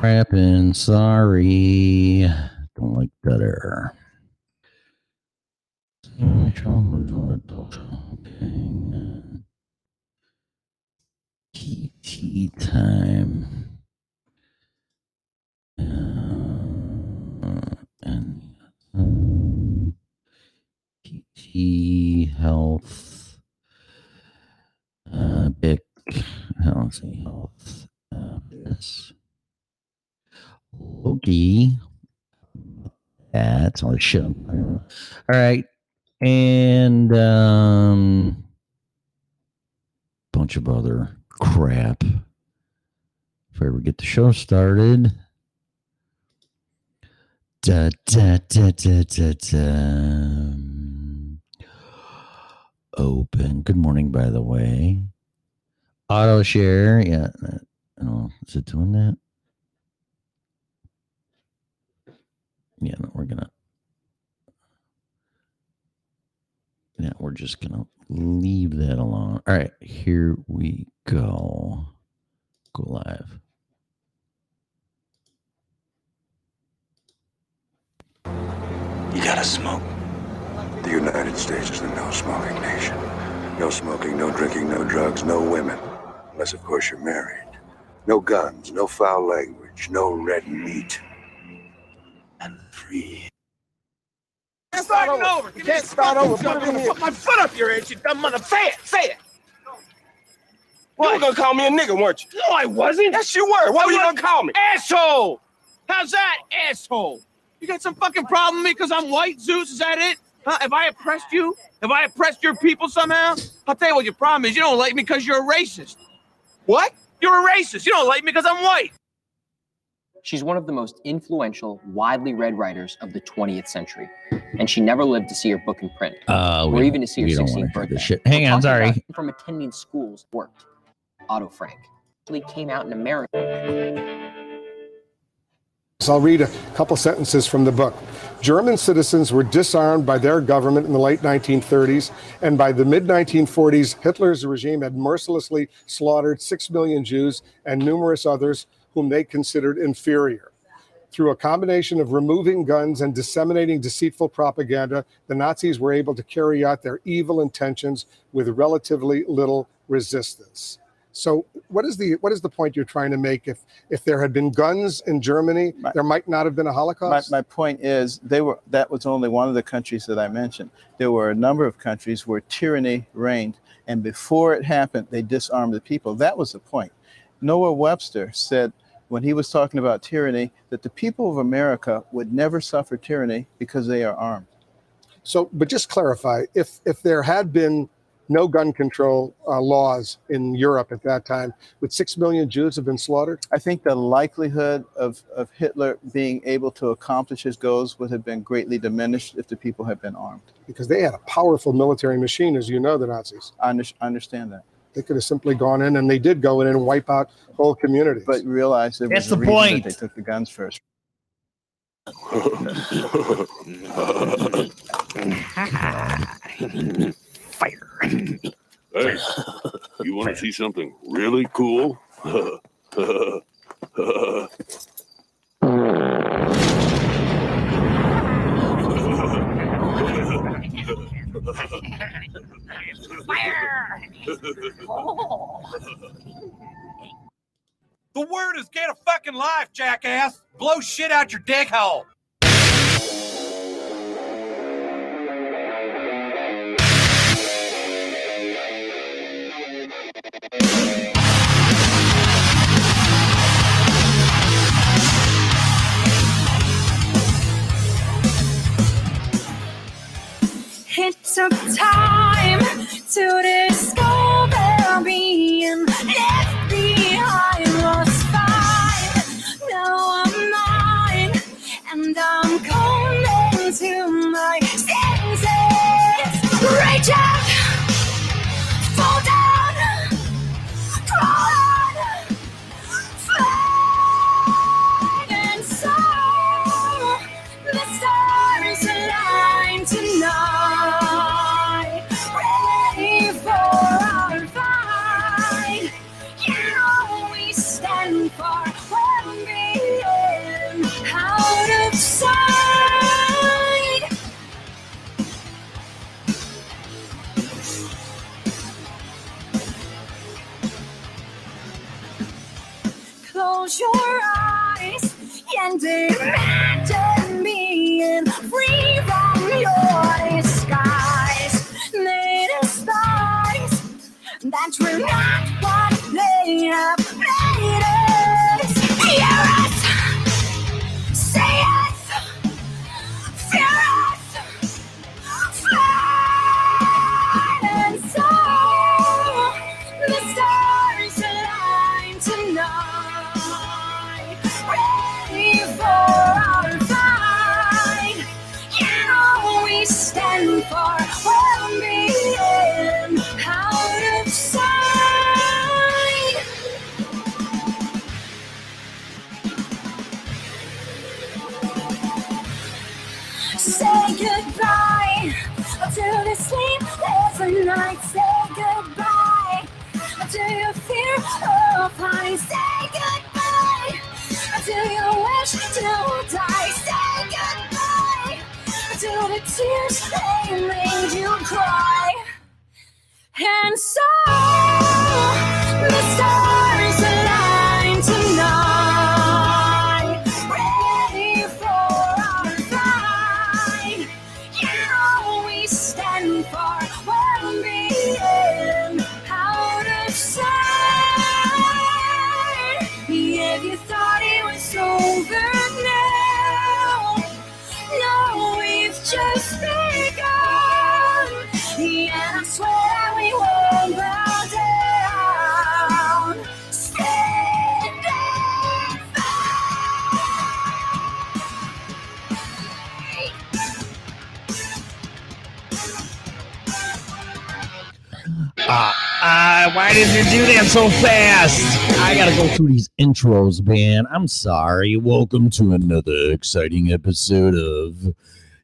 crapping. Sorry. Don't like that air. PT time. Uh, and um, PT health. Uh, big health. Health. Uh, this. Okay. That's all the shit. All right. And um bunch of other crap. If I ever get the show started. Da, da, da, da, da, da. Open. Good morning, by the way. Auto share. Yeah. Oh, is it doing that? Yeah, no, we're gonna. Yeah, we're just gonna leave that alone. All right, here we go. Go live. You gotta smoke. The United States is the no smoking nation. No smoking, no drinking, no drugs, no women. Unless, of course, you're married. No guns, no foul language, no red meat. And free. It's starting over. You can't start over. Put it in here. Put my foot up your ass, you dumb mother. Say it. Say it. You were gonna call me a nigga, weren't you? No, I wasn't. Yes, you were. What I were you gonna call me? Asshole. How's that, asshole? You got some fucking problem with me because I'm white, Zeus? Is that it? Huh? Have I oppressed you? Have I oppressed your people somehow? I'll tell you what your problem is. You don't like me because you're a racist. What? You're a racist. You don't like me because I'm white. She's one of the most influential, widely read writers of the 20th century, and she never lived to see her book in print, Uh, or we, even to see her we 16th want to do birthday. shit. Hang We're on, sorry. From attending schools worked. Otto Frank actually came out in America. So I'll read a couple sentences from the book. German citizens were disarmed by their government in the late 1930s, and by the mid 1940s, Hitler's regime had mercilessly slaughtered six million Jews and numerous others whom they considered inferior. Through a combination of removing guns and disseminating deceitful propaganda, the Nazis were able to carry out their evil intentions with relatively little resistance. So, what is the what is the point you're trying to make? If if there had been guns in Germany, My- there might not have been a My, Holocaust. my point is, they were that was only one of the countries that I mentioned. There were a number of countries where tyranny reigned, and before it happened, they disarmed the people. That was the point. Noah Webster said when he was talking about tyranny that the people of America would never suffer tyranny because they are armed. So, but just clarify if if there had been no gun control uh, laws in Europe at that time, would six million Jews have been slaughtered? I think the likelihood of, of Hitler being able to accomplish his goals would have been greatly diminished if the people had been armed. Because they had a powerful military machine, as you know, the Nazis. I under, I understand that. They could have simply gone in, and they did go in and wipe out whole communities. But realize there That's was a the point. that they took the guns first. Hey, you want to see something really cool? The word is get a fucking life, jackass. Blow shit out your dick hole. It took time to discover being left behind was fine. Now I'm mine, and I'm coming to my senses. Reach Close your eyes and imagine being free from your disguise. They despise that we're not what they have made us. Hear of. Say goodbye to your wish to die. Say goodbye to the tears they made you cry. And so the Ah, why did you do that so fast? I gotta go through these intros, man. I'm sorry. Welcome to another exciting episode of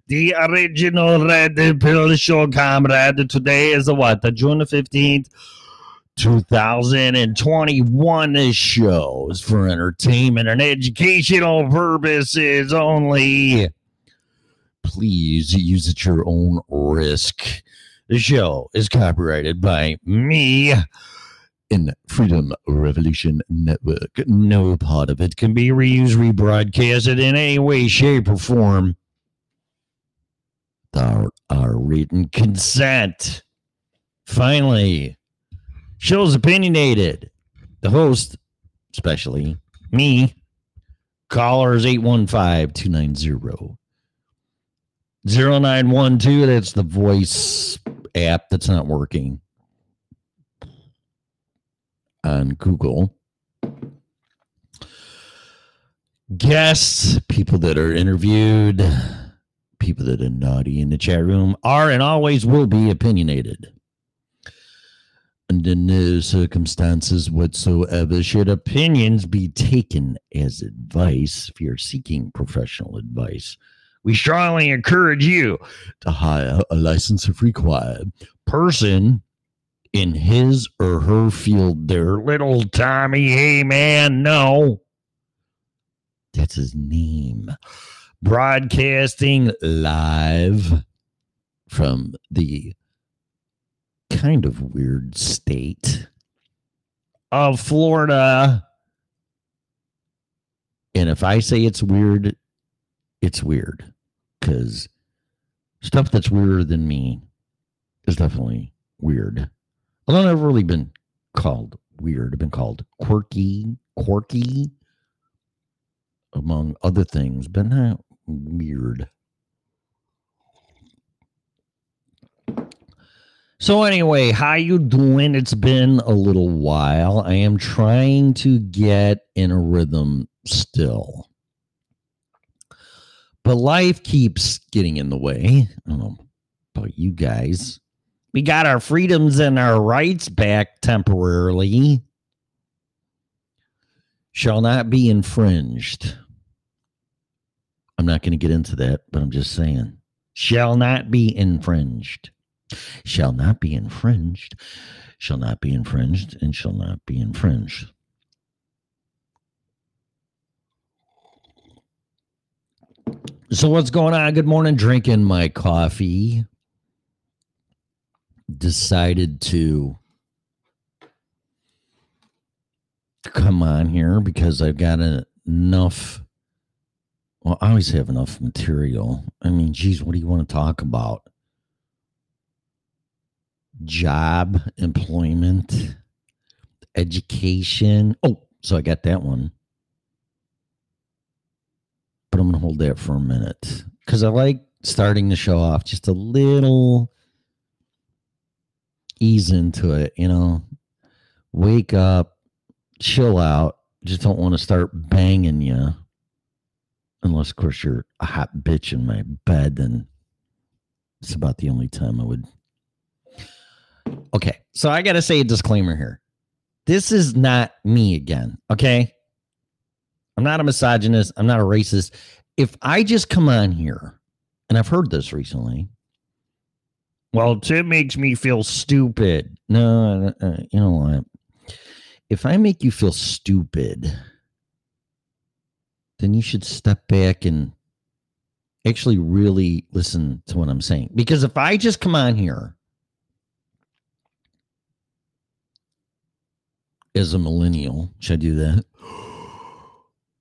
the original Red Pill Show, comrade. Today is the what? The June 15th, 2021. This show is for entertainment and educational purposes only. Please use at your own risk. The show is copyrighted by me in Freedom Revolution Network. No part of it can be reused, rebroadcasted in any way, shape, or form. Our, our written consent. Finally, show's opinionated. The host, especially me, callers 815 290 0912. That's the voice app that's not working on Google. Guests, people that are interviewed, people that are naughty in the chat room are and always will be opinionated. Under no circumstances whatsoever should opinions be taken as advice if you're seeking professional advice. We strongly encourage you to hire a license if required person in his or her field there. Little Tommy, hey man, no. That's his name. Broadcasting live from the kind of weird state of Florida. And if I say it's weird, it's weird because stuff that's weirder than me is definitely weird. Although I've never really been called weird, I've been called quirky, quirky, among other things, but not weird. So anyway, how you doing? It's been a little while. I am trying to get in a rhythm still. But life keeps getting in the way. I don't know about you guys. We got our freedoms and our rights back temporarily. Shall not be infringed. I'm not going to get into that, but I'm just saying. Shall not be infringed. Shall not be infringed. Shall not be infringed and shall not be infringed. So what's going on? Good morning. Drinking my coffee. Decided to come on here because I've got a, enough. Well, I always have enough material. I mean, geez, what do you want to talk about? Job, employment, education. Oh, so I got that one. But I'm going to hold that for a minute because I like starting the show off just a little ease into it, you know. Wake up, chill out. Just don't want to start banging you. Unless, of course, you're a hot bitch in my bed, then it's about the only time I would. Okay, so I got to say a disclaimer here. This is not me again, okay? I'm not a misogynist. I'm not a racist. If I just come on here, and I've heard this recently, well, it makes me feel stupid. No, uh, you know what? If I make you feel stupid, then you should step back and actually really listen to what I'm saying. Because if I just come on here as a millennial, should I do that?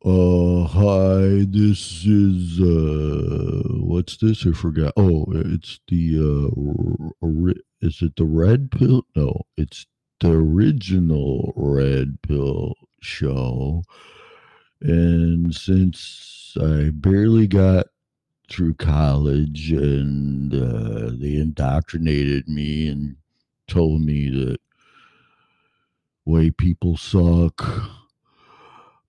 Uh, hi, this is, uh, what's this? I forgot. Oh, it's the, uh, is it the red pill? No, it's the original red pill show. And since I barely got through college and, uh, they indoctrinated me and told me that white people suck.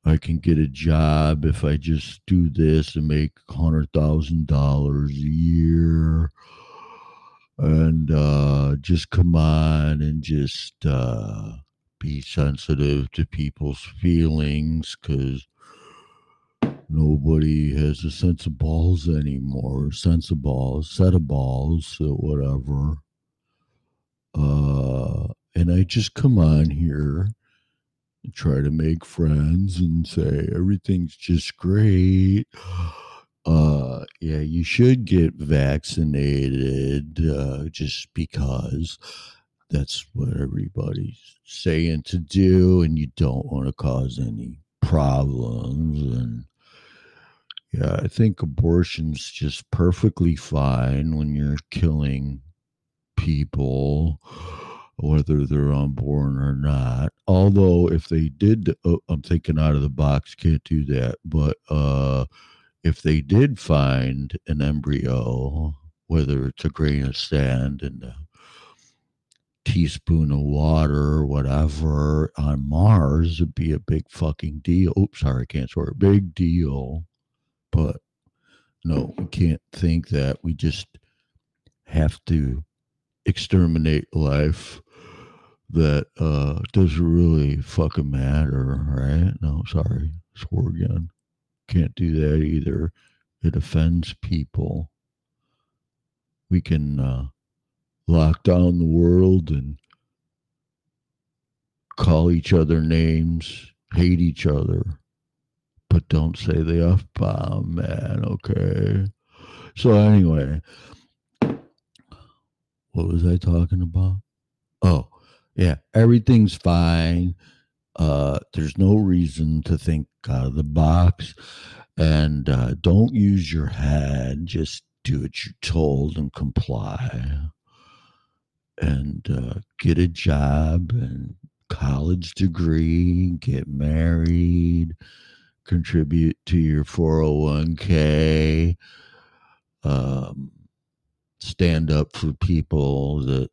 I can get a job if I just do this and make hundred thousand dollars a year. And uh just come on and just uh be sensitive to people's feelings because nobody has a sense of balls anymore. Sense of balls, set of balls, or whatever. Uh and I just come on here try to make friends and say everything's just great. Uh, yeah, you should get vaccinated uh, just because that's what everybody's saying to do, and you don't want to cause any problems. And yeah, I think abortion's just perfectly fine when you're killing people whether they're unborn or not. Although, if they did, uh, I'm thinking out of the box, can't do that. But uh, if they did find an embryo, whether it's a grain of sand and a teaspoon of water or whatever on Mars, it'd be a big fucking deal. Oops, sorry, I can't swear. Big deal. But no, we can't think that. We just have to exterminate life that uh doesn't really fucking matter, right? No, sorry, swore again. Can't do that either. It offends people. We can uh lock down the world and call each other names, hate each other, but don't say the F bomb, man, okay? So anyway, what was I talking about? Oh, yeah, everything's fine. Uh, there's no reason to think out of the box, and uh, don't use your head. Just do what you're told and comply, and uh, get a job and college degree, get married, contribute to your 401k. Um, stand up for people that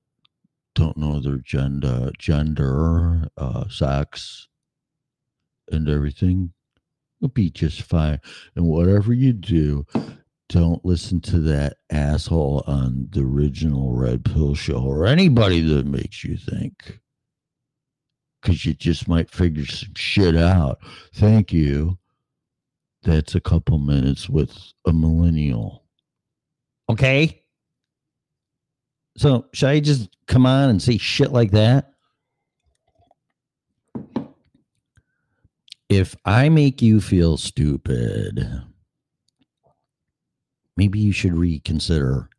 don't know their gender, gender, uh, sex, and everything. You'll be just fine. And whatever you do, don't listen to that asshole on the original Red Pill show or anybody that makes you think. Because you just might figure some shit out. Thank you. That's a couple minutes with a millennial. Okay? So should I just come on and say shit like that? If I make you feel stupid, maybe you should reconsider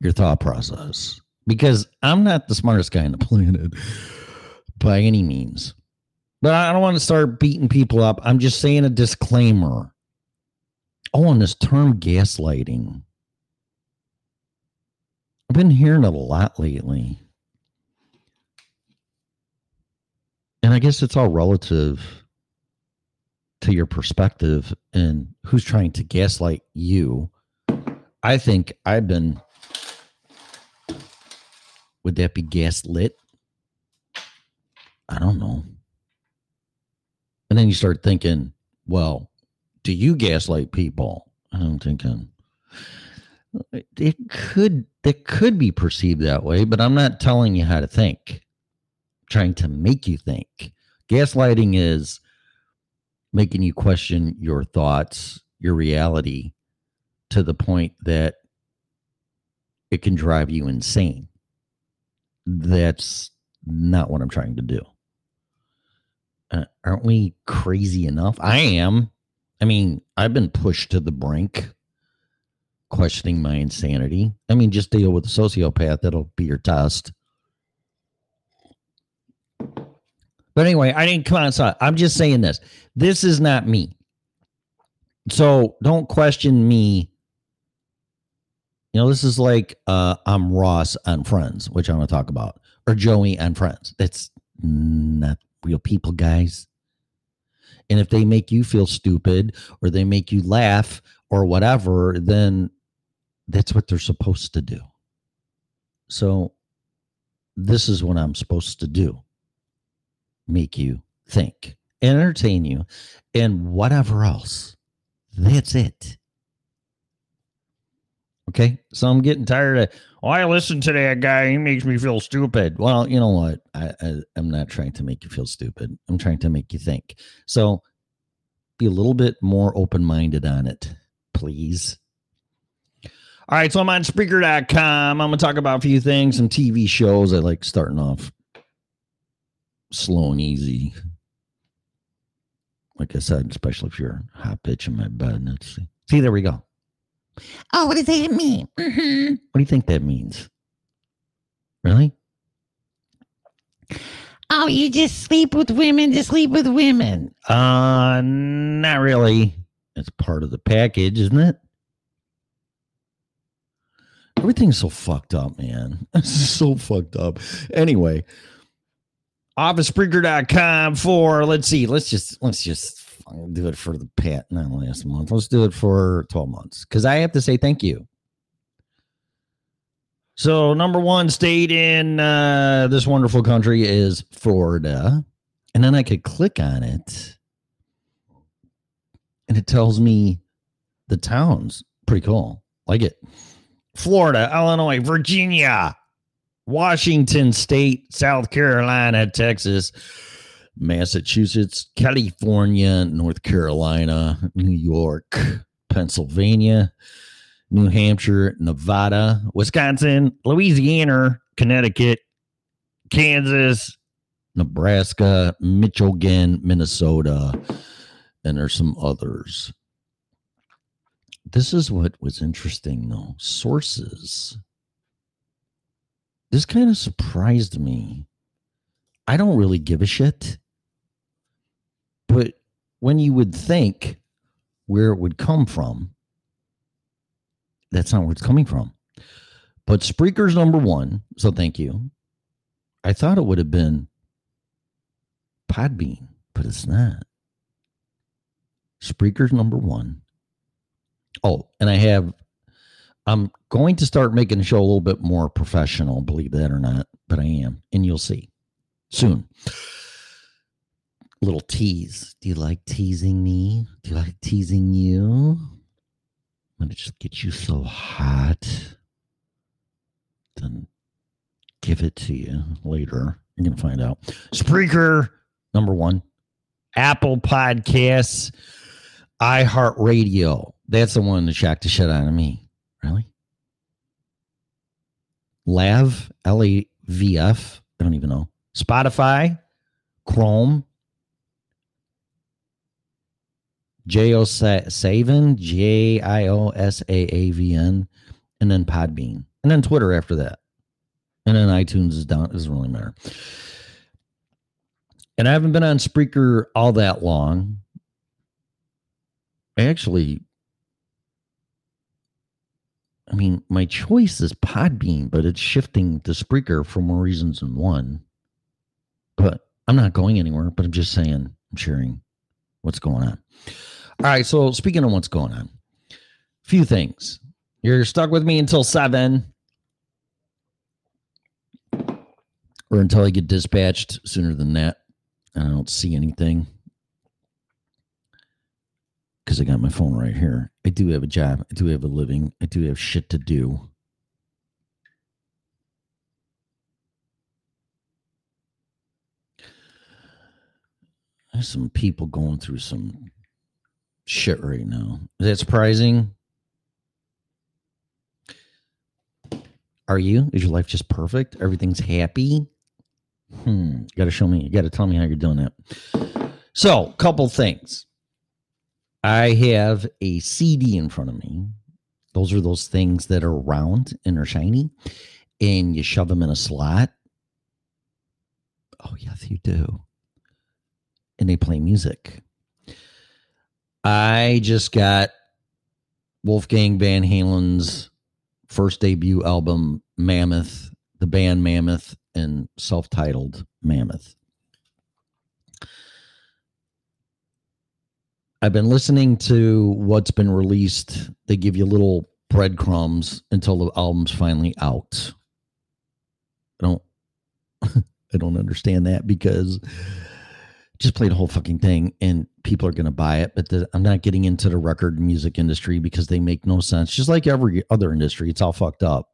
your thought process because I'm not the smartest guy on the planet by any means. But I don't want to start beating people up. I'm just saying a disclaimer. Oh, and this term gaslighting. I've been hearing a lot lately. And I guess it's all relative to your perspective and who's trying to gaslight you. I think I've been. Would that be gaslit? I don't know. And then you start thinking, well, do you gaslight people? I'm thinking it could it could be perceived that way, but I'm not telling you how to think. I'm trying to make you think. Gaslighting is making you question your thoughts, your reality to the point that it can drive you insane. That's not what I'm trying to do. Uh, aren't we crazy enough? I am. I mean, I've been pushed to the brink, questioning my insanity. I mean, just deal with a sociopath. That'll be your test. But anyway, I didn't come outside. I'm just saying this. This is not me. So don't question me. You know, this is like uh, I'm Ross on Friends, which I'm going to talk about, or Joey on Friends. That's not real people, guys. And if they make you feel stupid or they make you laugh or whatever, then that's what they're supposed to do. So this is what I'm supposed to do make you think, entertain you, and whatever else. That's it. Okay. So I'm getting tired of, oh, I listen to that guy. He makes me feel stupid. Well, you know what? I, I, I'm not trying to make you feel stupid. I'm trying to make you think. So be a little bit more open minded on it, please. All right. So I'm on Spreaker.com. I'm going to talk about a few things, some TV shows. I like starting off slow and easy. Like I said, especially if you're high pitch in my bed. Let's see. See, there we go. Oh, what does that mean? Mhm. What do you think that means? Really? Oh, you just sleep with women to sleep with women. Uh, not really. It's part of the package, isn't it? Everything's so fucked up, man. So fucked up. Anyway, officespreaker.com for let's see, let's just let's just do it for the pat not last month. Let's do it for 12 months. Because I have to say thank you. So number one state in uh, this wonderful country is Florida. And then I could click on it and it tells me the towns. Pretty cool. Like it. Florida, Illinois, Virginia, Washington State, South Carolina, Texas, Massachusetts, California, North Carolina, New York, Pennsylvania, New Hampshire, Nevada, Wisconsin, Louisiana, Connecticut, Kansas, Nebraska, Michigan, Minnesota, and there's some others. This is what was interesting though. Sources. This kind of surprised me. I don't really give a shit. But when you would think where it would come from, that's not where it's coming from. But Spreaker's number one. So thank you. I thought it would have been Podbean, but it's not. Spreaker's number one. Oh, and I have, I'm going to start making the show a little bit more professional, believe that or not, but I am. And you'll see soon. Little tease. Do you like teasing me? Do you like teasing you? I'm to just get you so hot. Then give it to you later. You're to find out. Spreaker, number one. Apple Podcasts, iHeartRadio. That's the one that shocked the shit out of me. Really? Lav, L A V F. I don't even know. Spotify, Chrome, Jio Saavn, J I O S A A V N, and then Podbean, and then Twitter after that, and then iTunes is down. It doesn't really matter. And I haven't been on Spreaker all that long. I actually, I mean, my choice is Podbean, but it's shifting to Spreaker for more reasons than one. But I'm not going anywhere, but I'm just saying, I'm sharing what's going on. All right. So, speaking of what's going on, few things. You're stuck with me until seven, or until I get dispatched sooner than that. I don't see anything because I got my phone right here. I do have a job. I do have a living. I do have shit to do. There's some people going through some shit right now. Is that surprising? Are you? Is your life just perfect? Everything's happy? Hmm. You got to show me. You got to tell me how you're doing that. So, couple things. I have a CD in front of me. Those are those things that are round and are shiny, and you shove them in a slot. Oh, yes, you do. And they play music. I just got Wolfgang Van Halen's first debut album, Mammoth, the band Mammoth, and self titled Mammoth. I've been listening to what's been released. They give you little breadcrumbs until the album's finally out. I don't I don't understand that because just play the whole fucking thing and people are going to buy it but the, i'm not getting into the record music industry because they make no sense. Just like every other industry it's all fucked up.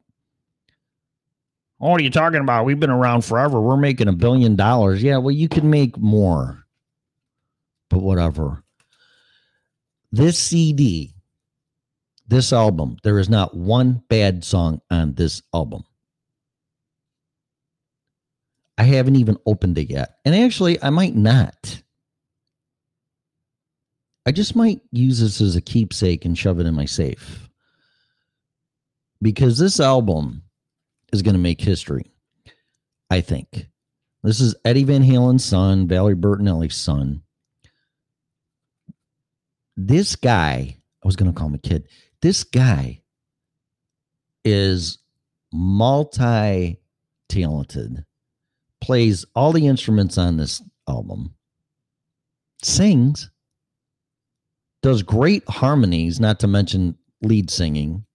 What are you talking about? We've been around forever. We're making a billion dollars. Yeah well you can make more. But whatever this cd this album there is not one bad song on this album I haven't even opened it yet. And actually, I might not. I just might use this as a keepsake and shove it in my safe. Because this album is going to make history, I think. This is Eddie Van Halen's son, Valerie Bertinelli's son. This guy, I was going to call him a kid. This guy is multi talented plays all the instruments on this album, sings, does great harmonies, not to mention lead singing.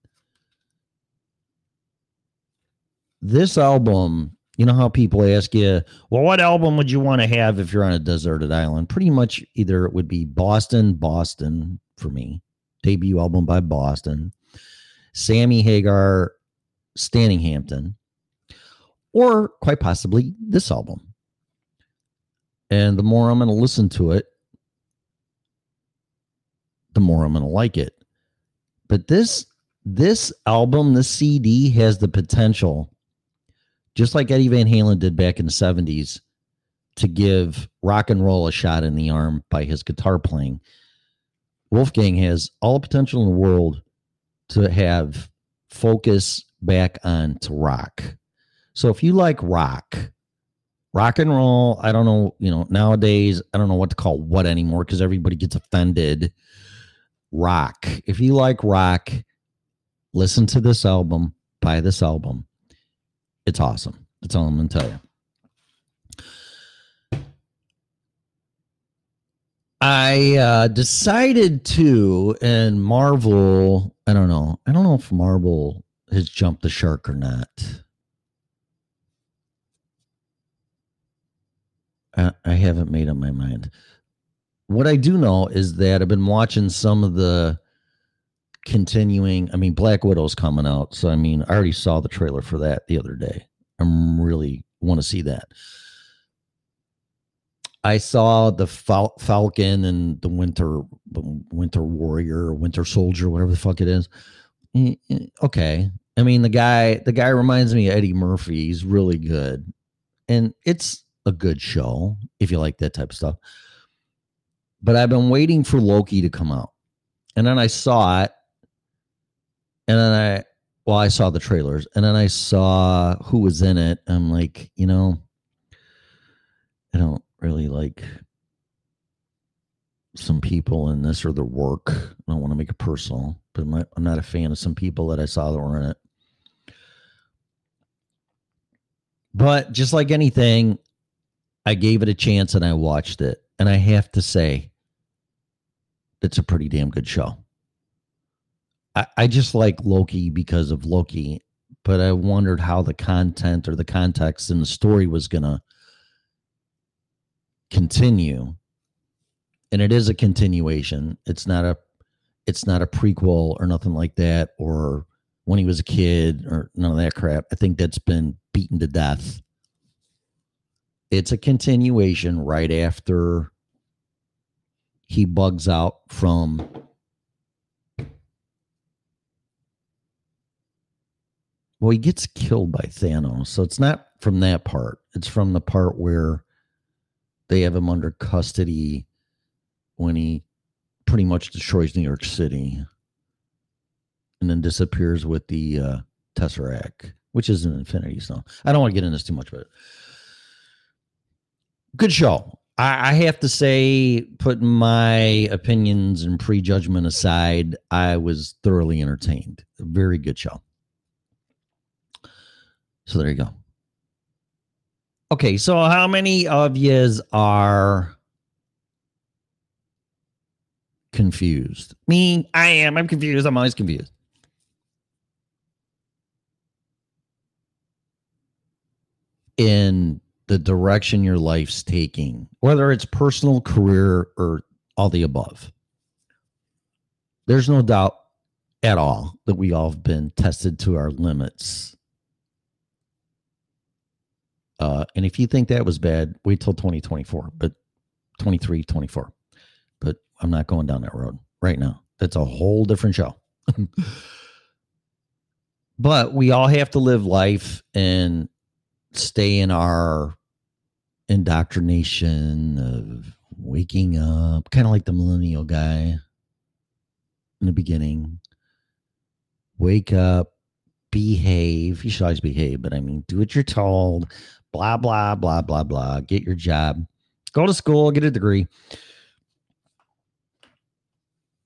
This album, you know how people ask you, well, what album would you want to have if you're on a deserted island? Pretty much either it would be Boston, Boston for me, debut album by Boston, Sammy Hagar, Standing Hampton, or quite possibly this album. And the more I'm going to listen to it, the more I'm going to like it. But this this album, this CD has the potential just like Eddie Van Halen did back in the 70s to give rock and roll a shot in the arm by his guitar playing. Wolfgang has all the potential in the world to have focus back on to rock so if you like rock, rock and roll, I don't know, you know, nowadays, I don't know what to call what anymore because everybody gets offended. Rock. If you like rock, listen to this album, buy this album. It's awesome. That's all I'm going to tell you. I uh, decided to, and Marvel, I don't know. I don't know if Marvel has jumped the shark or not. I, I haven't made up my mind. What I do know is that I've been watching some of the continuing. I mean, Black Widow's coming out, so I mean, I already saw the trailer for that the other day. I'm really want to see that. I saw the Fal- Falcon and the Winter Winter Warrior, Winter Soldier, whatever the fuck it is. Eh, eh, okay, I mean the guy the guy reminds me of Eddie Murphy. He's really good, and it's a good show if you like that type of stuff. But I've been waiting for Loki to come out. And then I saw it. And then I, well, I saw the trailers and then I saw who was in it. I'm like, you know, I don't really like some people in this or their work. I don't want to make it personal, but I'm not, I'm not a fan of some people that I saw that were in it. But just like anything, I gave it a chance and I watched it. And I have to say, it's a pretty damn good show. I, just like Loki because of Loki, but I wondered how the content or the context in the story was to continue. And it is a continuation. It's not a it's not a prequel or nothing like that or when he was a kid or none of that crap. I think that's been beaten to death. It's a continuation right after he bugs out from well he gets killed by thanos so it's not from that part it's from the part where they have him under custody when he pretty much destroys new york city and then disappears with the uh, tesseract which is an infinity stone i don't want to get into this too much but good show I, I have to say, putting my opinions and prejudgment aside, I was thoroughly entertained. Very good show. So there you go. Okay, so how many of yous are confused? Me, I am. I'm confused. I'm always confused. In the direction your life's taking, whether it's personal, career, or all the above. There's no doubt at all that we all have been tested to our limits. Uh, and if you think that was bad, wait till 2024, but 23, 24. But I'm not going down that road right now. That's a whole different show. but we all have to live life and stay in our indoctrination of waking up, kind of like the millennial guy in the beginning. Wake up, behave. You should always behave, but I mean, do what you're told. Blah, blah, blah, blah, blah. Get your job, go to school, get a degree.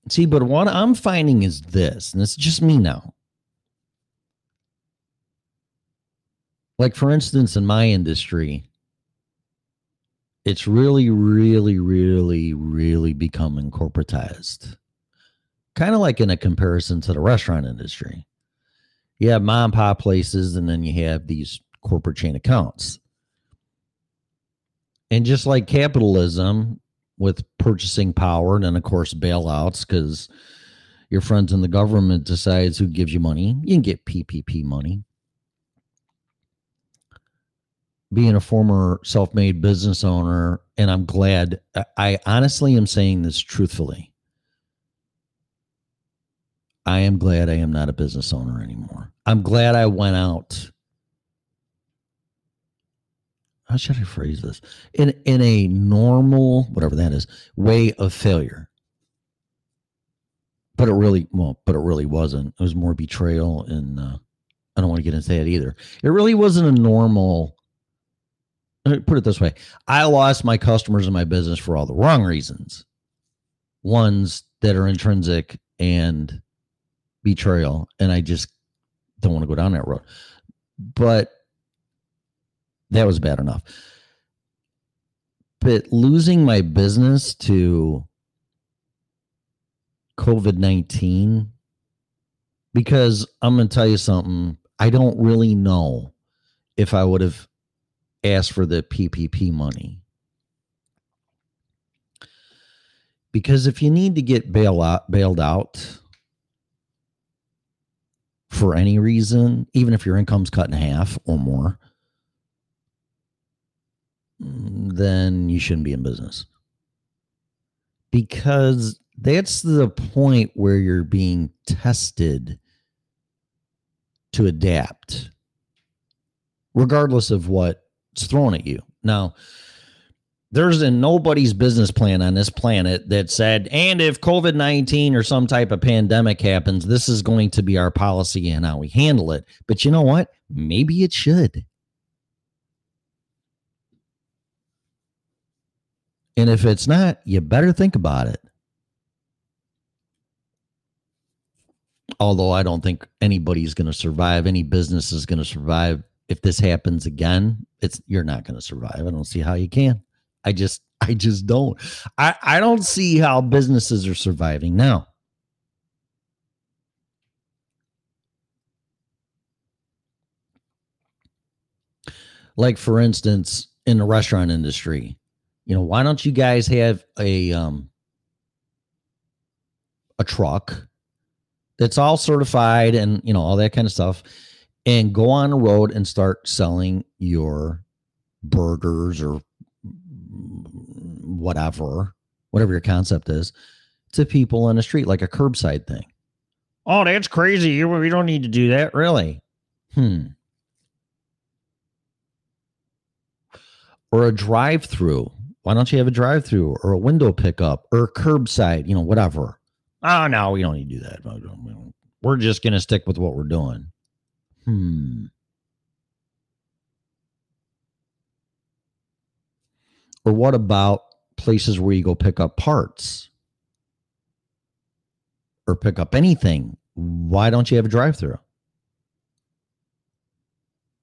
See, but what I'm finding is this, and it's just me now. Like, for instance, in my industry, it's really, really, really, really becoming corporatized. Kind of like in a comparison to the restaurant industry. You have mom and pop places, and then you have these corporate chain accounts. And just like capitalism with purchasing power, and then of course bailouts, because your friends in the government decides who gives you money. You can get PPP money. Being a former self-made business owner and i'm glad i honestly am saying this truthfully. I am glad i am not a business owner anymore. I'm glad i went out how should i phrase this in in a normal whatever that is way of failure but it really well but it really wasn't it was more betrayal and uh, i don't want to get into that either it really wasn't a normal put it this way I lost my customers in my business for all the wrong reasons. Ones that are intrinsic and betrayal. And I just don't want to go down that road. But that was bad enough. But losing my business to COVID 19, because I'm going to tell you something, I don't really know if I would have asked for the PPP money. Because if you need to get bail out, bailed out for any reason, even if your income's cut in half or more, then you shouldn't be in business. Because that's the point where you're being tested to adapt, regardless of what's thrown at you. Now, there's a nobody's business plan on this planet that said, and if COVID 19 or some type of pandemic happens, this is going to be our policy and how we handle it. But you know what? Maybe it should. And if it's not, you better think about it. Although I don't think anybody's going to survive, any business is going to survive. If this happens again, it's you're not going to survive. I don't see how you can. I just I just don't. I I don't see how businesses are surviving now. Like for instance, in the restaurant industry, you know, why don't you guys have a um a truck that's all certified and you know all that kind of stuff and go on the road and start selling your burgers or whatever whatever your concept is to people on the street like a curbside thing. Oh that's crazy. You- we don't need to do that. Really? Hmm. Or a drive through why don't you have a drive through or a window pickup or curbside you know whatever? Oh no we don't need to do that. We're just going to stick with what we're doing. Hmm. Or what about places where you go pick up parts? Or pick up anything? Why don't you have a drive through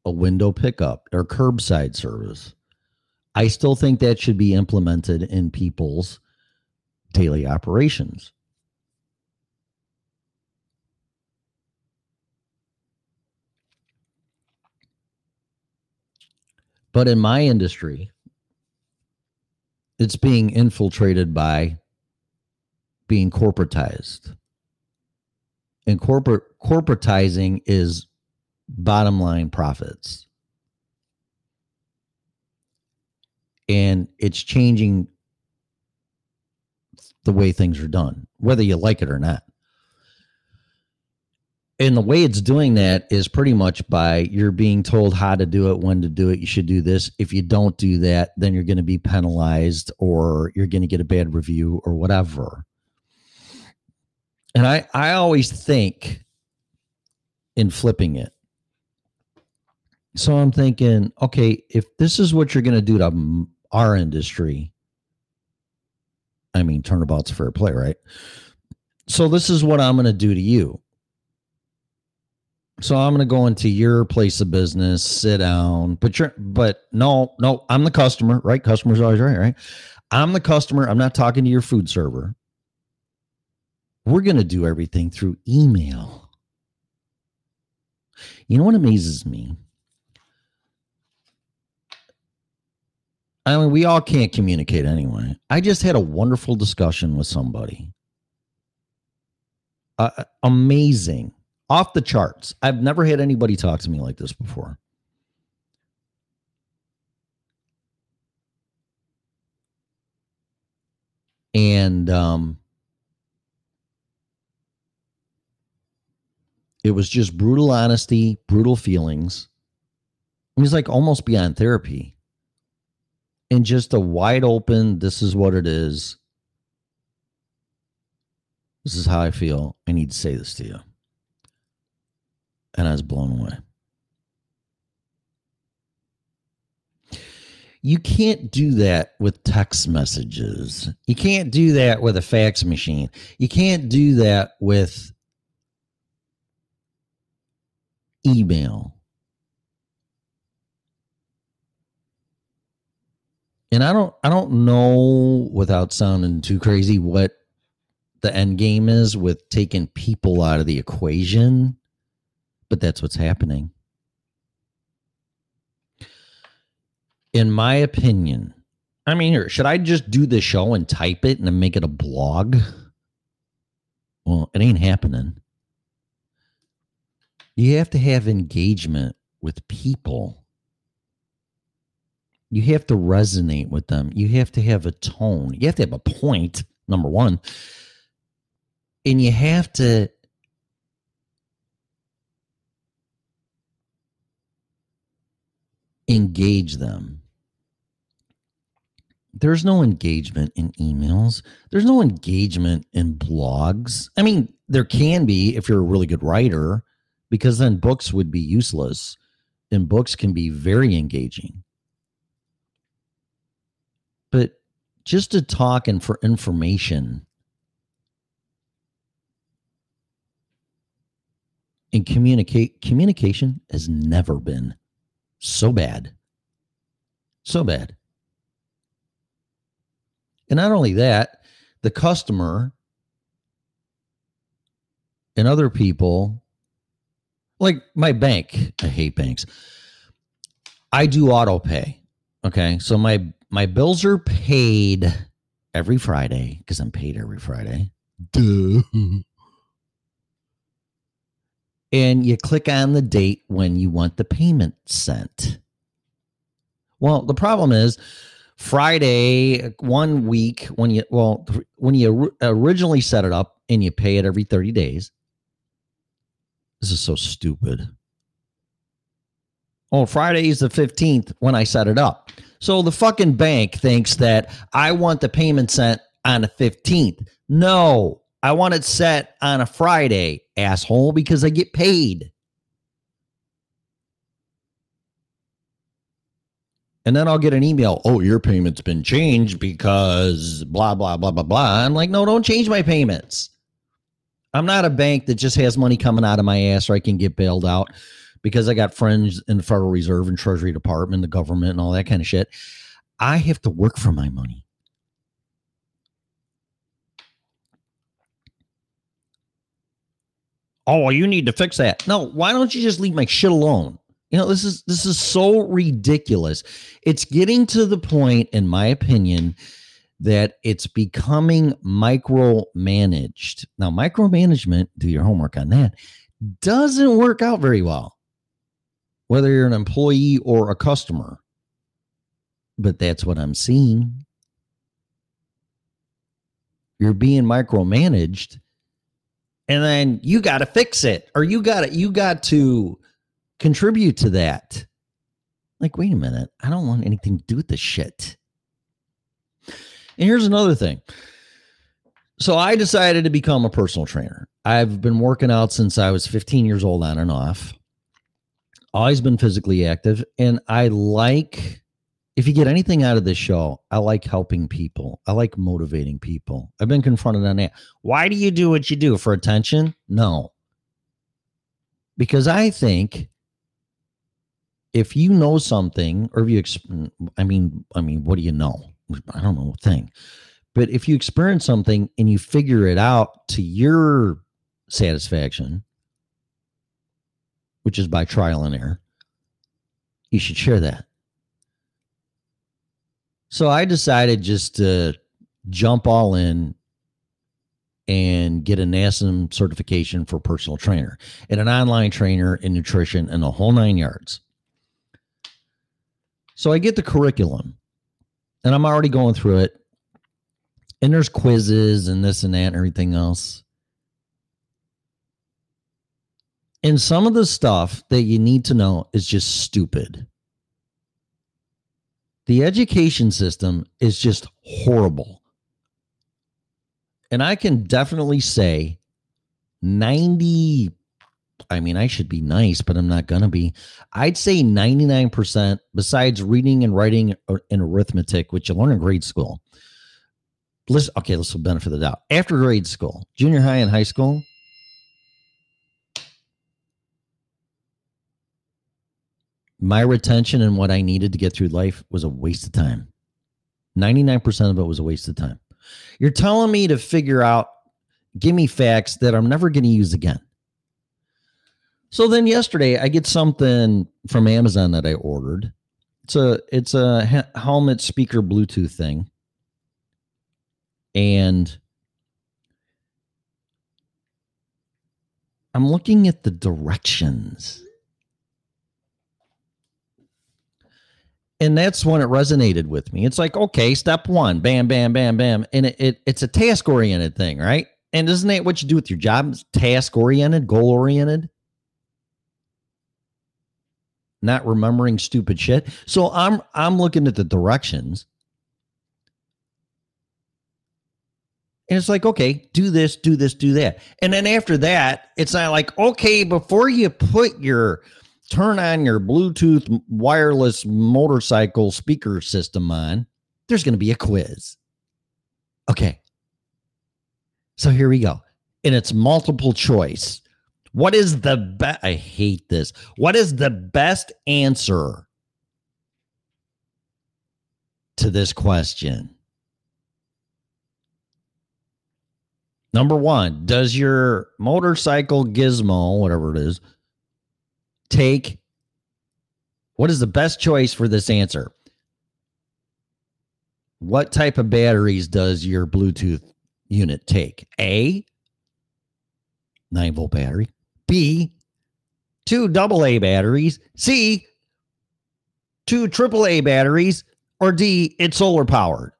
a window pickup or curbside service i still think that should be implemented in people's daily operations but in my industry it's being infiltrated by being corporatized. And corporate corporatizing is bottom line profits. And it's changing the way things are done, whether you like it or not. And the way it's doing that is pretty much by you're being told how to do it, when to do it. You should do this. If you don't do that, then you're going to be penalized or you're going to get a bad review or whatever. And I, I always think in flipping it. So I'm thinking, okay, if this is what you're going to do to our industry, I mean, turnabout's fair play, right? So this is what I'm going to do to you. So I'm going to go into your place of business, sit down, but you're, but no, no, I'm the customer, right? Customer's always right, right? I'm the customer. I'm not talking to your food server. We're going to do everything through email. You know what amazes me? I mean, we all can't communicate anyway. I just had a wonderful discussion with somebody. Uh, amazing off the charts. I've never had anybody talk to me like this before. And um, it was just brutal honesty, brutal feelings. It was like almost beyond therapy. And just a wide open, this is what it is. This is how I feel. I need to say this to you and I was blown away. You can't do that with text messages. You can't do that with a fax machine. You can't do that with email. And I don't I don't know without sounding too crazy what the end game is with taking people out of the equation but that's what's happening. In my opinion, I mean, here, should I just do the show and type it and then make it a blog? Well, it ain't happening. You have to have engagement with people. You have to resonate with them. You have to have a tone. You have to have a point, number one. And you have to engage them. There's no engagement in emails. There's no engagement in blogs. I mean, there can be if you're a really good writer, because then books would be useless and books can be very engaging. But just to talk and for information. And communicate communication has never been so bad. So bad. And not only that the customer and other people like my bank i hate banks. I do auto pay okay? So my my bills are paid every friday because i'm paid every friday. Duh. And you click on the date when you want the payment sent. Well the problem is friday one week when you well when you originally set it up and you pay it every 30 days. This is so stupid. Oh, Friday is the 15th when I set it up. So the fucking bank thinks that I want the payment sent on the 15th. No, I want it set on a Friday, asshole, because I get paid. And then I'll get an email, oh, your payment's been changed because blah, blah, blah, blah, blah. I'm like, no, don't change my payments. I'm not a bank that just has money coming out of my ass or I can get bailed out because I got friends in the Federal Reserve and Treasury Department, the government, and all that kind of shit. I have to work for my money. Oh, well, you need to fix that. No, why don't you just leave my shit alone? You know, this is this is so ridiculous. It's getting to the point, in my opinion, that it's becoming micromanaged. Now, micromanagement, do your homework on that, doesn't work out very well, whether you're an employee or a customer. But that's what I'm seeing. You're being micromanaged, and then you got to fix it, or you got to you got to contribute to that. Like, wait a minute, I don't want anything to do with this shit. And here's another thing. So I decided to become a personal trainer. I've been working out since I was 15 years old on and off. Always been physically active. And I like, if you get anything out of this show, I like helping people. I like motivating people. I've been confronted on that. Why do you do what you do? For attention? No. Because I think if you know something or if you, exp- I mean, I mean, what do you know? I don't know a thing. But if you experience something and you figure it out to your satisfaction, which is by trial and error, you should share that. So I decided just to jump all in and get a NASM certification for personal trainer and an online trainer in nutrition and the whole nine yards. So I get the curriculum and I'm already going through it. And there's quizzes and this and that and everything else. And some of the stuff that you need to know is just stupid. The education system is just horrible. And I can definitely say 90 I mean, I should be nice, but I'm not going to be. I'd say 99%, besides reading and writing and arithmetic, which you learn in grade school. Listen, okay, let's benefit of the doubt. After grade school, junior high and high school, my retention and what I needed to get through life was a waste of time. 99% of it was a waste of time. You're telling me to figure out, give me facts that I'm never going to use again. So then yesterday I get something from Amazon that I ordered. It's a it's a helmet speaker Bluetooth thing. And I'm looking at the directions. And that's when it resonated with me. It's like, okay, step one, bam, bam, bam, bam. And it, it it's a task oriented thing, right? And isn't that what you do with your job? Task oriented, goal oriented not remembering stupid shit. So I'm I'm looking at the directions. And it's like, okay, do this, do this, do that. And then after that, it's not like, okay, before you put your turn on your Bluetooth wireless motorcycle speaker system on, there's going to be a quiz. Okay. So here we go. And it's multiple choice. What is the best? I hate this. What is the best answer to this question? Number one, does your motorcycle gizmo, whatever it is, take what is the best choice for this answer? What type of batteries does your Bluetooth unit take? A, 9 volt battery. B, two double A batteries. C, two triple A batteries. Or D, it's solar powered.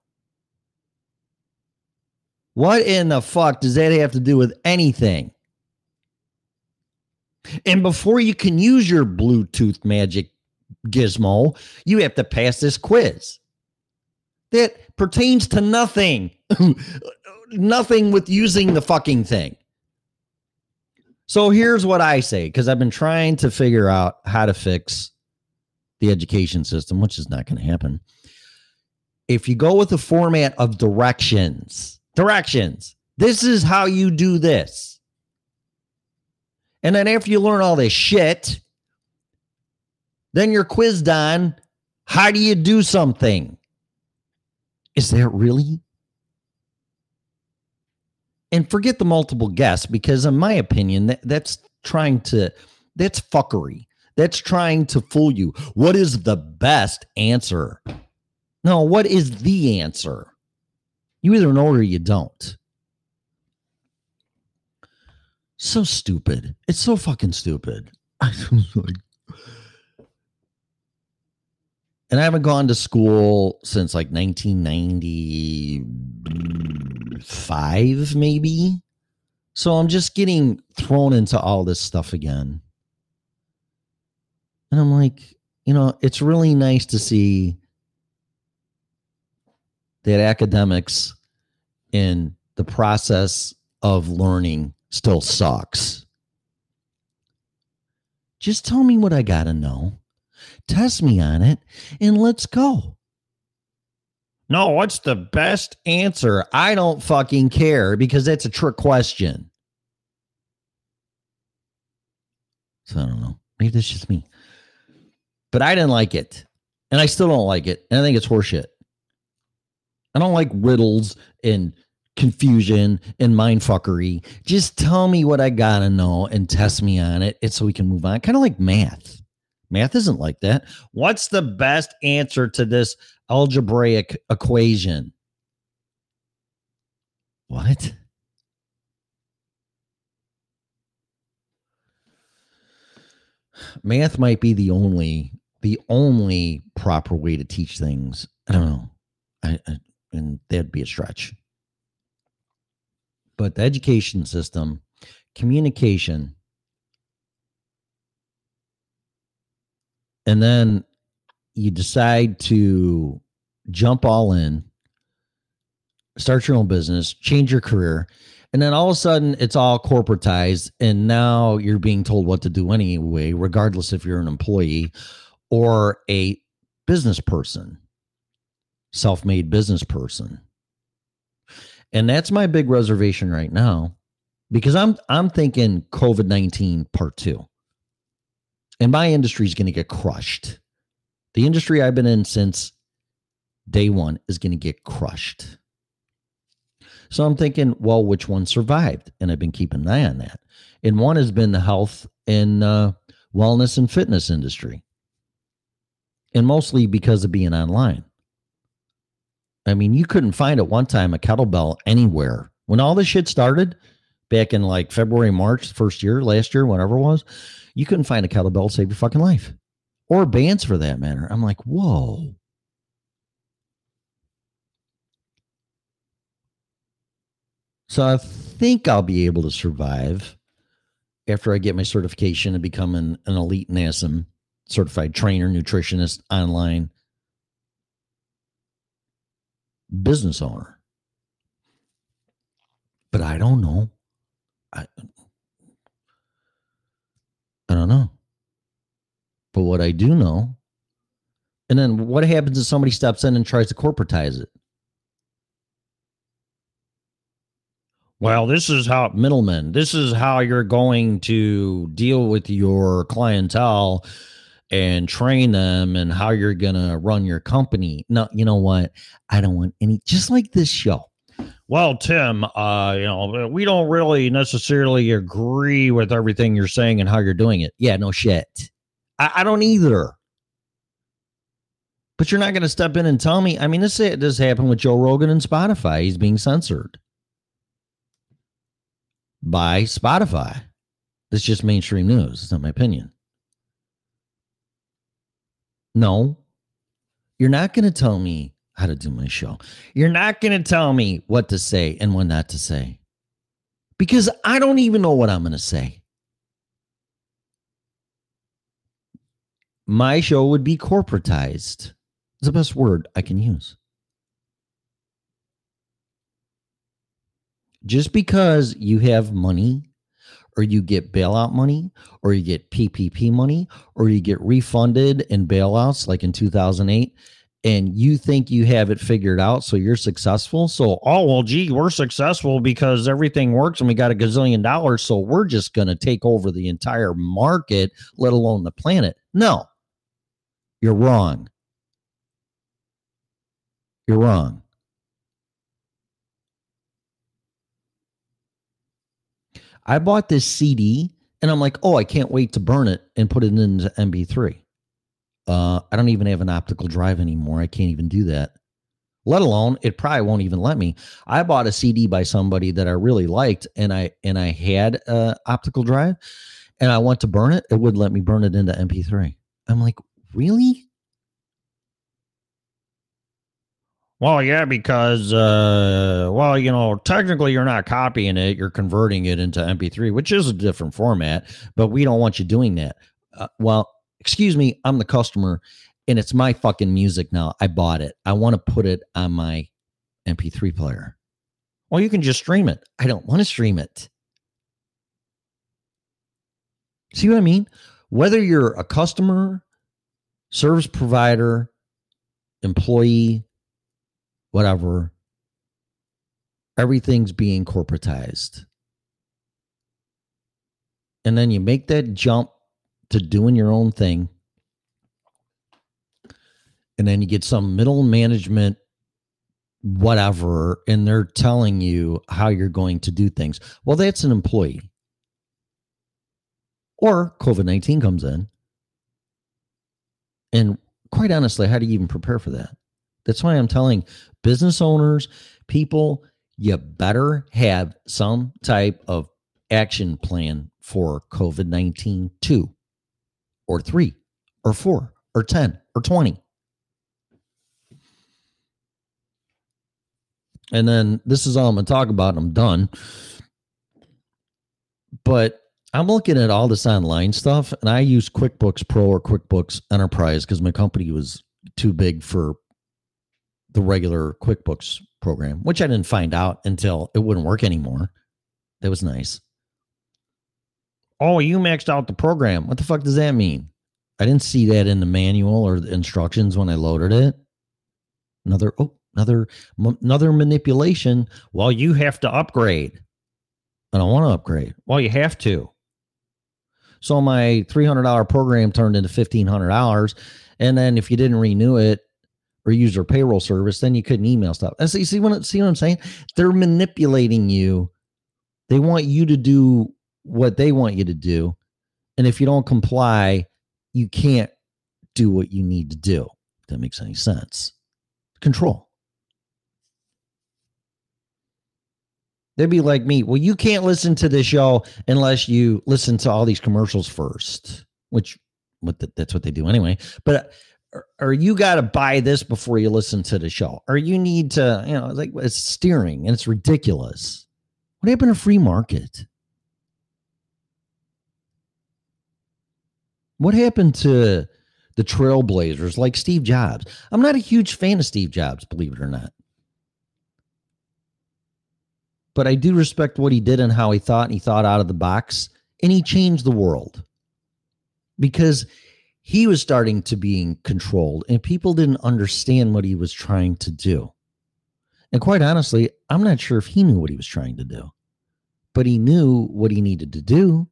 What in the fuck does that have to do with anything? And before you can use your Bluetooth magic gizmo, you have to pass this quiz that pertains to nothing. nothing with using the fucking thing. So here's what I say because I've been trying to figure out how to fix the education system, which is not going to happen. If you go with the format of directions, directions, this is how you do this. And then after you learn all this shit, then you're quizzed on how do you do something? Is that really? And forget the multiple guests because, in my opinion, that, that's trying to, that's fuckery. That's trying to fool you. What is the best answer? No, what is the answer? You either know or you don't. So stupid. It's so fucking stupid. I was like, and I haven't gone to school since like 1995, maybe. So I'm just getting thrown into all this stuff again. And I'm like, you know, it's really nice to see that academics in the process of learning still sucks. Just tell me what I got to know test me on it, and let's go. No, what's the best answer? I don't fucking care because that's a trick question. So I don't know. Maybe that's just me. But I didn't like it. And I still don't like it. And I think it's horseshit. I don't like riddles and confusion and mindfuckery. Just tell me what I gotta know and test me on it. It's so we can move on. Kind of like math. Math isn't like that. What's the best answer to this algebraic equation? What? Math might be the only the only proper way to teach things. I don't know. I, I and that'd be a stretch. But the education system, communication, and then you decide to jump all in, start your own business, change your career, and then all of a sudden it's all corporatized, and now you're being told what to do anyway, regardless if you're an employee or a business person, self made business person. And that's my big reservation right now because I'm I'm thinking COVID 19 part 2 and my industry is going to get crushed. The industry I've been in since day one is going to get crushed. So I'm thinking, well, which one survived? And I've been keeping an eye on that. And one has been the health and uh, wellness and fitness industry, and mostly because of being online. I mean, you couldn't find at one time a kettlebell anywhere when all this shit started back in like February, March, first year, last year, whatever it was you couldn't find a kettlebell to save your fucking life or bands for that matter. I'm like, whoa. So I think I'll be able to survive after I get my certification and become an, an elite NASM certified trainer, nutritionist, online business owner. But I don't know. I, I don't know. But what I do know, and then what happens if somebody steps in and tries to corporatize it? Well, this is how middlemen. This is how you're going to deal with your clientele and train them and how you're going to run your company. No, you know what? I don't want any just like this show. Well, Tim, uh, you know, we don't really necessarily agree with everything you're saying and how you're doing it. Yeah, no shit. I, I don't either. But you're not going to step in and tell me. I mean, this this happened with Joe Rogan and Spotify. He's being censored by Spotify. That's just mainstream news. It's not my opinion. No, you're not going to tell me how to do my show. You're not going to tell me what to say and what not to say because I don't even know what I'm going to say. My show would be corporatized. It's the best word I can use. Just because you have money or you get bailout money or you get PPP money or you get refunded in bailouts like in 2008 and you think you have it figured out so you're successful. So oh well gee we're successful because everything works and we got a gazillion dollars so we're just going to take over the entire market let alone the planet. No. You're wrong. You're wrong I bought this CD and I'm like, oh, I can't wait to burn it and put it into MP3. Uh, I don't even have an optical drive anymore. I can't even do that. Let alone it probably won't even let me. I bought a CD by somebody that I really liked, and I and I had a optical drive, and I want to burn it. It wouldn't let me burn it into MP3. I'm like, really? Well, yeah, because uh, well, you know, technically you're not copying it; you're converting it into MP3, which is a different format. But we don't want you doing that. Uh, well, excuse me, I'm the customer, and it's my fucking music now. I bought it. I want to put it on my MP3 player. Well, you can just stream it. I don't want to stream it. See what I mean? Whether you're a customer, service provider, employee, whatever. Everything's being corporatized. And then you make that jump to doing your own thing. And then you get some middle management, whatever, and they're telling you how you're going to do things. Well, that's an employee. Or COVID 19 comes in. And quite honestly, how do you even prepare for that? That's why I'm telling business owners, people, you better have some type of action plan for COVID 19 two or three or four or 10 or 20. And then this is all I'm going to talk about. I'm done. But I'm looking at all this online stuff and I use QuickBooks Pro or QuickBooks Enterprise because my company was too big for the regular QuickBooks program, which I didn't find out until it wouldn't work anymore. That was nice. Oh, you maxed out the program. What the fuck does that mean? I didn't see that in the manual or the instructions when I loaded it. Another oh, another another manipulation. Well, you have to upgrade. I don't want to upgrade. Well, you have to. So my $300 program turned into $1500 and then if you didn't renew it, or use their payroll service, then you couldn't email stuff. And so you see what see what I'm saying? They're manipulating you. They want you to do what they want you to do. And if you don't comply, you can't do what you need to do. If that makes any sense. Control. They'd be like me. Well, you can't listen to this show unless you listen to all these commercials first, which what the, that's what they do anyway. But or, you got to buy this before you listen to the show, or you need to, you know, like it's steering and it's ridiculous. What happened to free market? What happened to the trailblazers like Steve Jobs? I'm not a huge fan of Steve Jobs, believe it or not. But I do respect what he did and how he thought, and he thought out of the box, and he changed the world because he was starting to being controlled and people didn't understand what he was trying to do. And quite honestly, I'm not sure if he knew what he was trying to do. but he knew what he needed to do.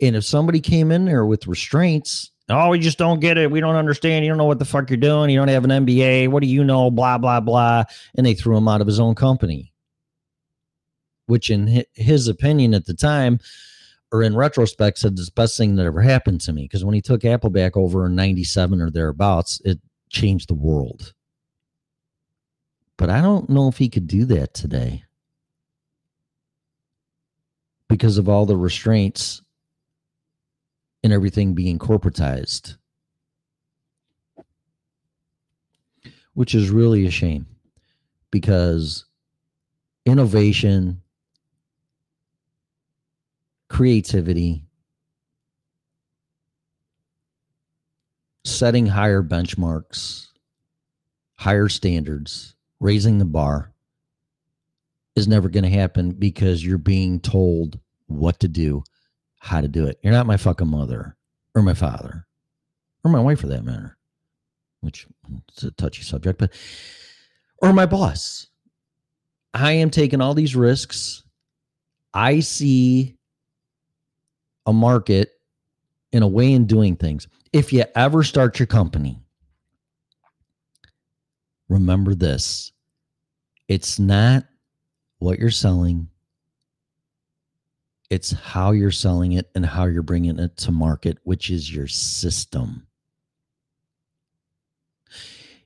And if somebody came in there with restraints, oh, we just don't get it. We don't understand. You don't know what the fuck you're doing. You don't have an MBA. What do you know? Blah, blah, blah. And they threw him out of his own company, which, in his opinion at the time, or in retrospect, said it's the best thing that ever happened to me. Because when he took Apple back over in 97 or thereabouts, it changed the world. But I don't know if he could do that today because of all the restraints and everything being corporatized, which is really a shame because innovation, creativity, setting higher benchmarks, higher standards, raising the bar is never going to happen because you're being told what to do, how to do it. You're not my fucking mother or my father or my wife for that matter, which is a touchy subject, but or my boss. I am taking all these risks. I see a market in a way in doing things. If you ever start your company, remember this it's not what you're selling, it's how you're selling it and how you're bringing it to market, which is your system.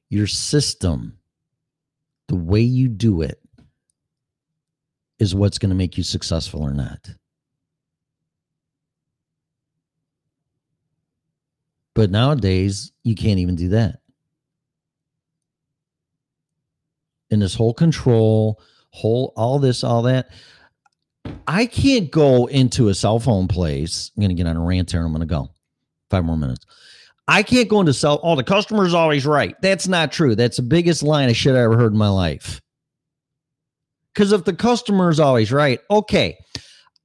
Your system, the way you do it, is what's going to make you successful or not. But nowadays, you can't even do that. And this whole control, whole all this, all that. I can't go into a cell phone place. I'm to get on a rant here. I'm going to go five more minutes. I can't go into cell. Oh, the customer's always right. That's not true. That's the biggest line of shit I ever heard in my life. Because if the customer is always right, okay,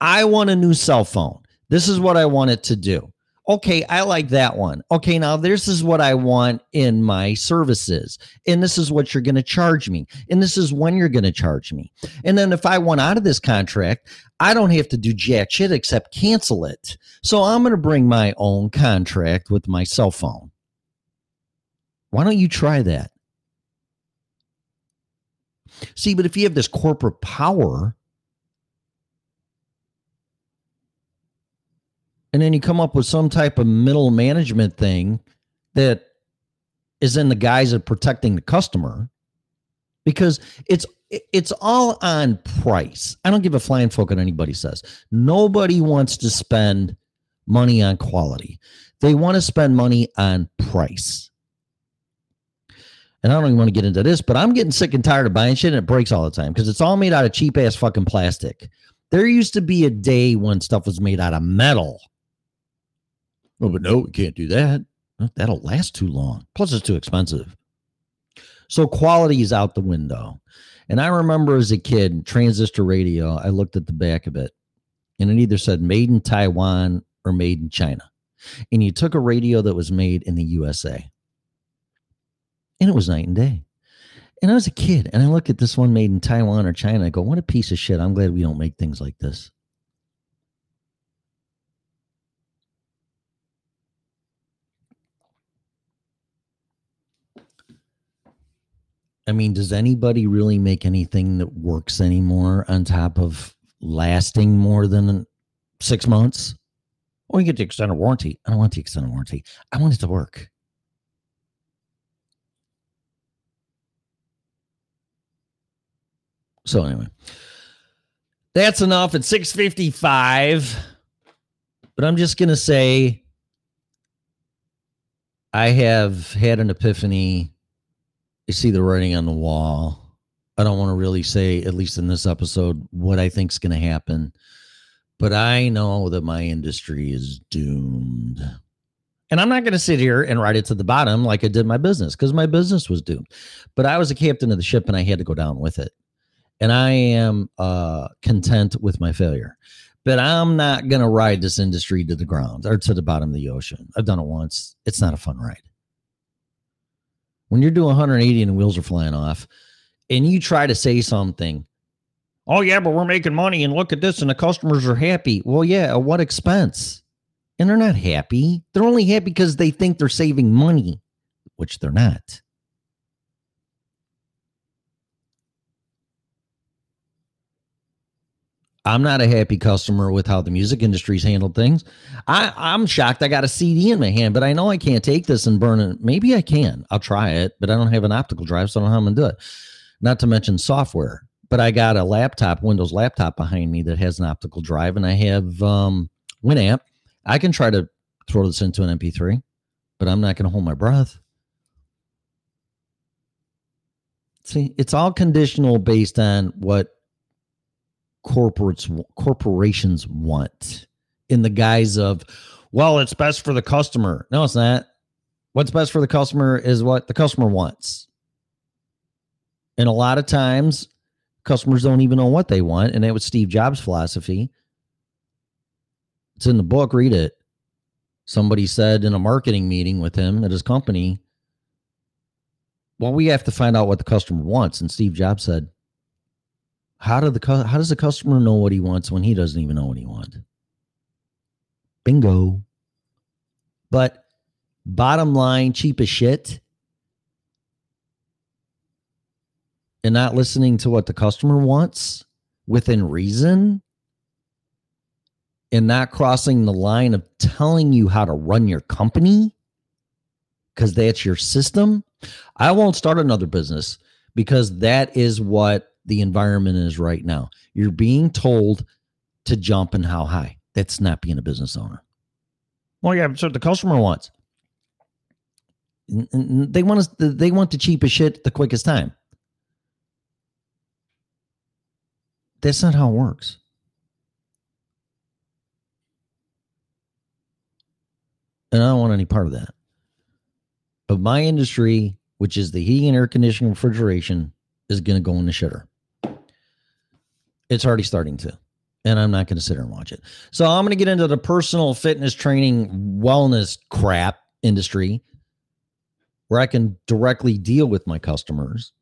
I want a new cell phone. This is what I want it to do. Okay, I like that one. Okay, now this is what I want in my services. And this is what you're going to charge me. And this is when you're going to charge me. And then if I want out of this contract, I don't have to do jack shit except cancel it. So I'm going to bring my own contract with my cell phone. Why don't you try that? See, but if you have this corporate power, and then you come up with some type of middle management thing that is in the guise of protecting the customer, because it's it's all on price. I don't give a flying fuck what anybody says. Nobody wants to spend money on quality. They want to spend money on price. And I don't even want to get into this, but I'm getting sick and tired of buying shit and it breaks all the time because it's all made out of cheap ass fucking plastic. There used to be a day when stuff was made out of metal. Oh, but no, we can't do that. That'll last too long. Plus, it's too expensive. So quality is out the window. And I remember as a kid, transistor radio, I looked at the back of it and it either said made in Taiwan or made in China. And you took a radio that was made in the USA and it was night and day. And I was a kid and I look at this one made in Taiwan or China. I go, what a piece of shit. I'm glad we don't make things like this. I mean, does anybody really make anything that works anymore on top of lasting more than six months? Or you get the extended warranty. I don't want the extended warranty. I want it to work. So anyway, that's enough at 655. But I'm just gonna say I have had an epiphany. You see the writing on the wall. I don't want to really say, at least in this episode, what I think's gonna happen. But I know that my industry is doomed. And I'm not going to sit here and write it to the bottom like I did my business because my business was doomed. But I was a captain of the ship and I had to go down with it and I am uh, content with my failure. But I'm not going to ride this industry to the ground or to the bottom of the ocean. I've done it once. It's not a fun ride. When you're doing 180 and the wheels are flying off, and you try to say something Oh, yeah, but we're making money and look at this and the customers are happy. Well, yeah, at what expense? And they're not happy. They're only happy because they think they're saving money, which they're not. I'm not a happy customer with how the music industry's handled things. I, I'm shocked I got a CD in my hand, but I know I can't take this and burn it. Maybe I can. I'll try it, but I don't have an optical drive, so I don't know how I'm gonna do it. Not to mention software. But I got a laptop, Windows laptop behind me that has an optical drive, and I have um, Winamp. I can try to throw this into an MP3, but I'm not gonna hold my breath. See, it's all conditional based on what corporates corporations want in the guise of well it's best for the customer. No it's not. What's best for the customer is what the customer wants. And a lot of times customers don't even know what they want and that was steve jobs philosophy. It's in the book read it. Somebody said in a marketing meeting with him at his company well we have to find out what the customer wants and steve jobs said how do the how does the customer know what he wants when he doesn't even know what he wants? Bingo. But bottom line, cheap as shit. And not listening to what the customer wants within reason. And not crossing the line of telling you how to run your company because that's your system. I won't start another business because that is what the environment is right now. You're being told to jump and how high. That's not being a business owner. Well, yeah, so the customer wants. They want us. They want the cheapest shit the quickest time. That's not how it works. And I don't want any part of that. But my industry, which is the heating and air conditioning refrigeration, is going to go in the shitter. It's already starting to. And I'm not going to sit here and watch it. So I'm going to get into the personal fitness training wellness crap industry where I can directly deal with my customers.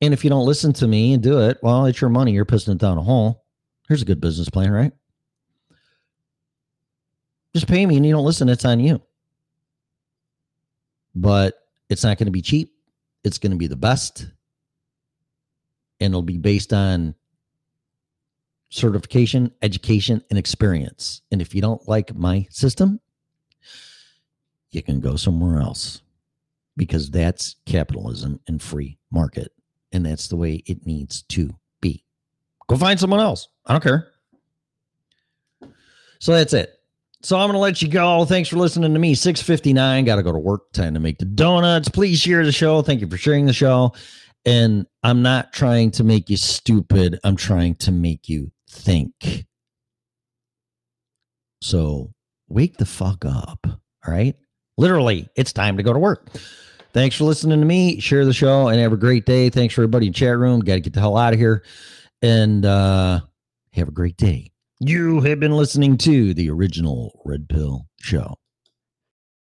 And if you don't listen to me and do it, well, it's your money. You're pissing it down a hole. Here's a good business plan, right? Just pay me and you don't listen, it's on you. But it's not going to be cheap. It's going to be the best. And it'll be based on certification, education, and experience. And if you don't like my system, you can go somewhere else because that's capitalism and free market. And that's the way it needs to be. Go find someone else. I don't care. So that's it. So I'm going to let you go. Thanks for listening to me. 659. Got to go to work. Time to make the donuts. Please share the show. Thank you for sharing the show. And I'm not trying to make you stupid. I'm trying to make you think. So wake the fuck up. All right. Literally, it's time to go to work. Thanks for listening to me. Share the show and have a great day. Thanks for everybody in chat room. Got to get the hell out of here. And uh have a great day. You have been listening to the original Red Pill Show.